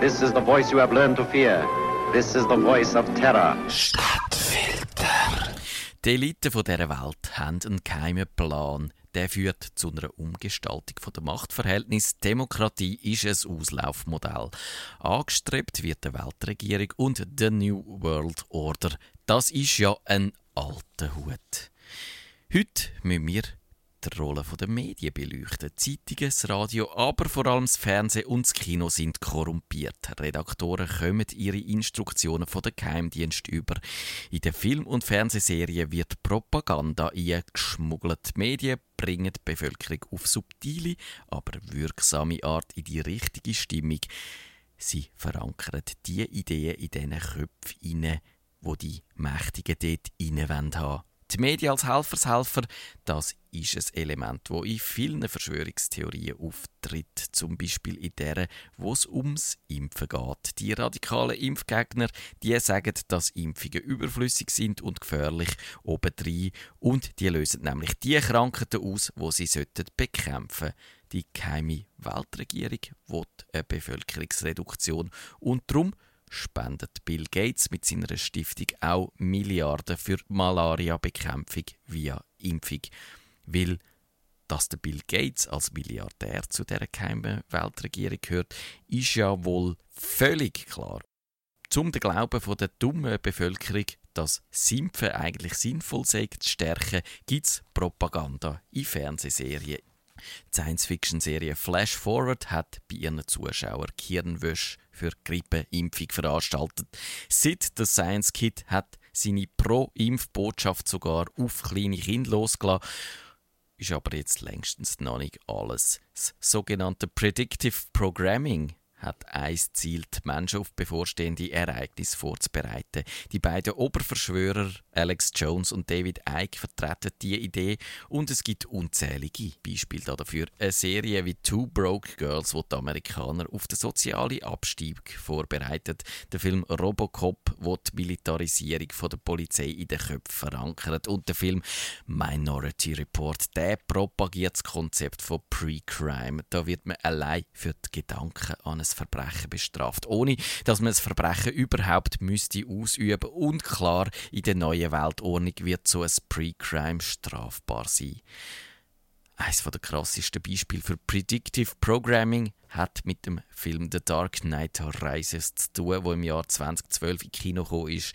This is the voice you have learned to fear. This is the voice of terror. Stadtfilter. Die Eliten dieser Welt haben einen geheimen Plan. Der führt zu einer Umgestaltung der Machtverhältnisse. Demokratie ist ein Auslaufmodell. Angestrebt wird die Weltregierung und the New World Order. Das ist ja ein alter Hut. Heute müssen wir die Rolle der Medien beleuchten. Zeitungen, das Radio, aber vor allem das Fernsehen und das Kino sind korrumpiert. Redaktoren kommen ihre Instruktionen von den Geheimdienst über. In den Film- und Fernsehserien wird Propaganda eingeschmuggelt. Die Medien bringen die Bevölkerung auf subtile, aber wirksame Art in die richtige Stimmung. Sie verankern die Ideen in diesen Köpfen, wo die Mächtigen dort rein haben die Medien als Helfershelfer, das ist ein Element, wo in vielen Verschwörungstheorien auftritt. Zum Beispiel in der, wo es ums Impfen geht. Die radikalen Impfgegner, die sagen, dass Impfungen überflüssig sind und gefährlich obendrein und die lösen nämlich die Krankheiten aus, wo sie sollten bekämpfen. Die geheime Weltregierung will eine Bevölkerungsreduktion und darum spendet Bill Gates mit seiner Stiftung auch Milliarden für Malaria-Bekämpfung via Impfung. Weil, dass der Bill Gates als Milliardär zu der geheimen Weltregierung gehört, ist ja wohl völlig klar. Zum den Glauben von der dummen Bevölkerung, dass Simpfen eigentlich sinnvoll sei, zu stärken, gibt es Propaganda in Fernsehserien, die Science-Fiction-Serie Flash Forward hat bei ihren Zuschauern Kirnwäsche für Grippeimpfung veranstaltet. Seit der Science Kid hat seine Pro-Impf-Botschaft sogar auf kleine Kinder losgelassen. Ist aber jetzt längstens noch nicht alles. Das sogenannte Predictive Programming hat ein Ziel, die Menschen auf bevorstehende Ereignisse vorzubereiten. Die beiden Oberverschwörer, Alex Jones und David Icke, vertreten diese Idee und es gibt unzählige Beispiele dafür. Eine Serie wie Two Broke Girls, wo die Amerikaner auf den sozialen Abstieg vorbereitet. Der Film Robocop, wo die Militarisierung der Polizei in den Köpfen verankert. Und der Film Minority Report, der propagiert das Konzept von Pre-Crime. Da wird man allein für die Gedanken an ein Verbrechen bestraft, ohne dass man das Verbrechen überhaupt müsste ausüben und klar, in der neuen Weltordnung wird so ein Pre-Crime strafbar sein. Eines der krassesten Beispiele für Predictive Programming hat mit dem Film The Dark Knight Rises zu tun, wo im Jahr 2012 in Kino gekommen ist.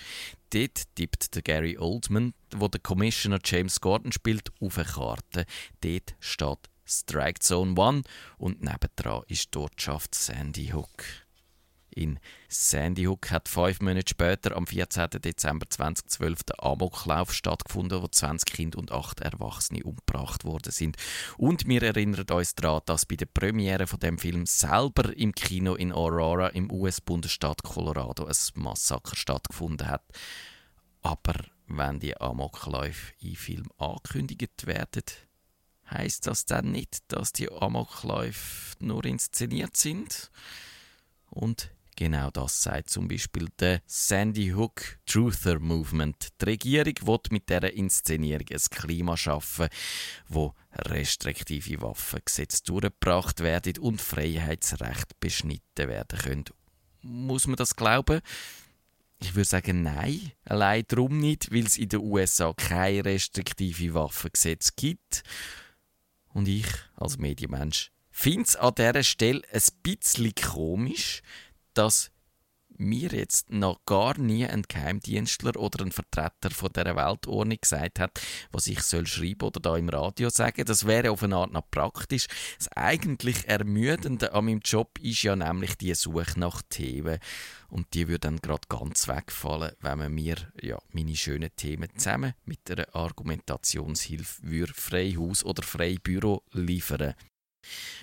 Dort tippt der Gary Oldman, wo der Commissioner James Gordon spielt, auf eine Karte. Dort steht Strike Zone 1 und nebendran ist dort schafft Sandy Hook. In Sandy Hook hat fünf Monate später, am 14. Dezember 2012, der Amoklauf stattgefunden, wo 20 Kinder und 8 Erwachsene umgebracht worden sind. Und wir erinnern uns daran, dass bei der Premiere von dem Film selber im Kino in Aurora im US-Bundesstaat Colorado ein Massaker stattgefunden hat. Aber wenn die Amokläufe im Film angekündigt werden, heißt das dann nicht, dass die Amokläufe nur inszeniert sind? Und genau das sagt zum Beispiel der Sandy Hook Truther Movement. Die Regierung will mit dieser Inszenierung ein Klima schaffen, wo restriktive Waffengesetze durchgebracht werden und Freiheitsrechte beschnitten werden können. Muss man das glauben? Ich würde sagen, nein. Allein darum nicht, weil es in den USA keine restriktive Waffengesetze gibt und ich als Medienmensch finde es an dieser Stelle ein bisschen komisch, dass mir jetzt noch gar nie ein Geheimdienstler oder ein Vertreter von der Weltordnung gesagt hat, was ich soll schreiben oder da im Radio sagen. Das wäre auf eine Art noch praktisch. Das eigentlich Ermüdende an meinem Job ist ja nämlich die Suche nach Themen. Und die würde dann gerade ganz wegfallen, wenn man mir ja, meine schönen Themen zusammen mit einer Argumentationshilfe würde Freihaus oder Freibüro liefern.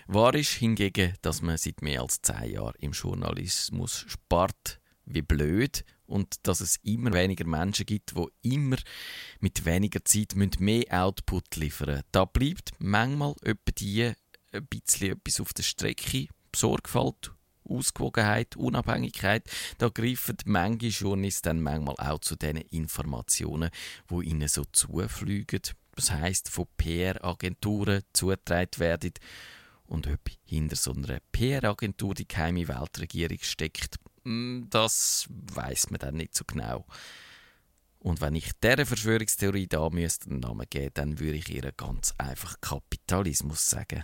Wahr ist hingegen, dass man seit mehr als zehn Jahren im Journalismus spart wie blöd und dass es immer weniger Menschen gibt, die immer mit weniger Zeit mehr Output liefern müssen. Da bleibt manchmal etwa die ein bisschen etwas auf der Strecke. Sorgfalt, Ausgewogenheit, Unabhängigkeit, da greifen manche Journalisten dann manchmal auch zu diesen Informationen, wo ihnen so zufliegen. Das heißt, von PR-Agenturen zugetragen werden Und ob hinter so einer PR-Agentur die geheime Weltregierung steckt, hm, das weiß man dann nicht so genau. Und wenn ich dieser Verschwörungstheorie da müsste einen Namen geben, dann würde ich ihr ganz einfach Kapitalismus sagen.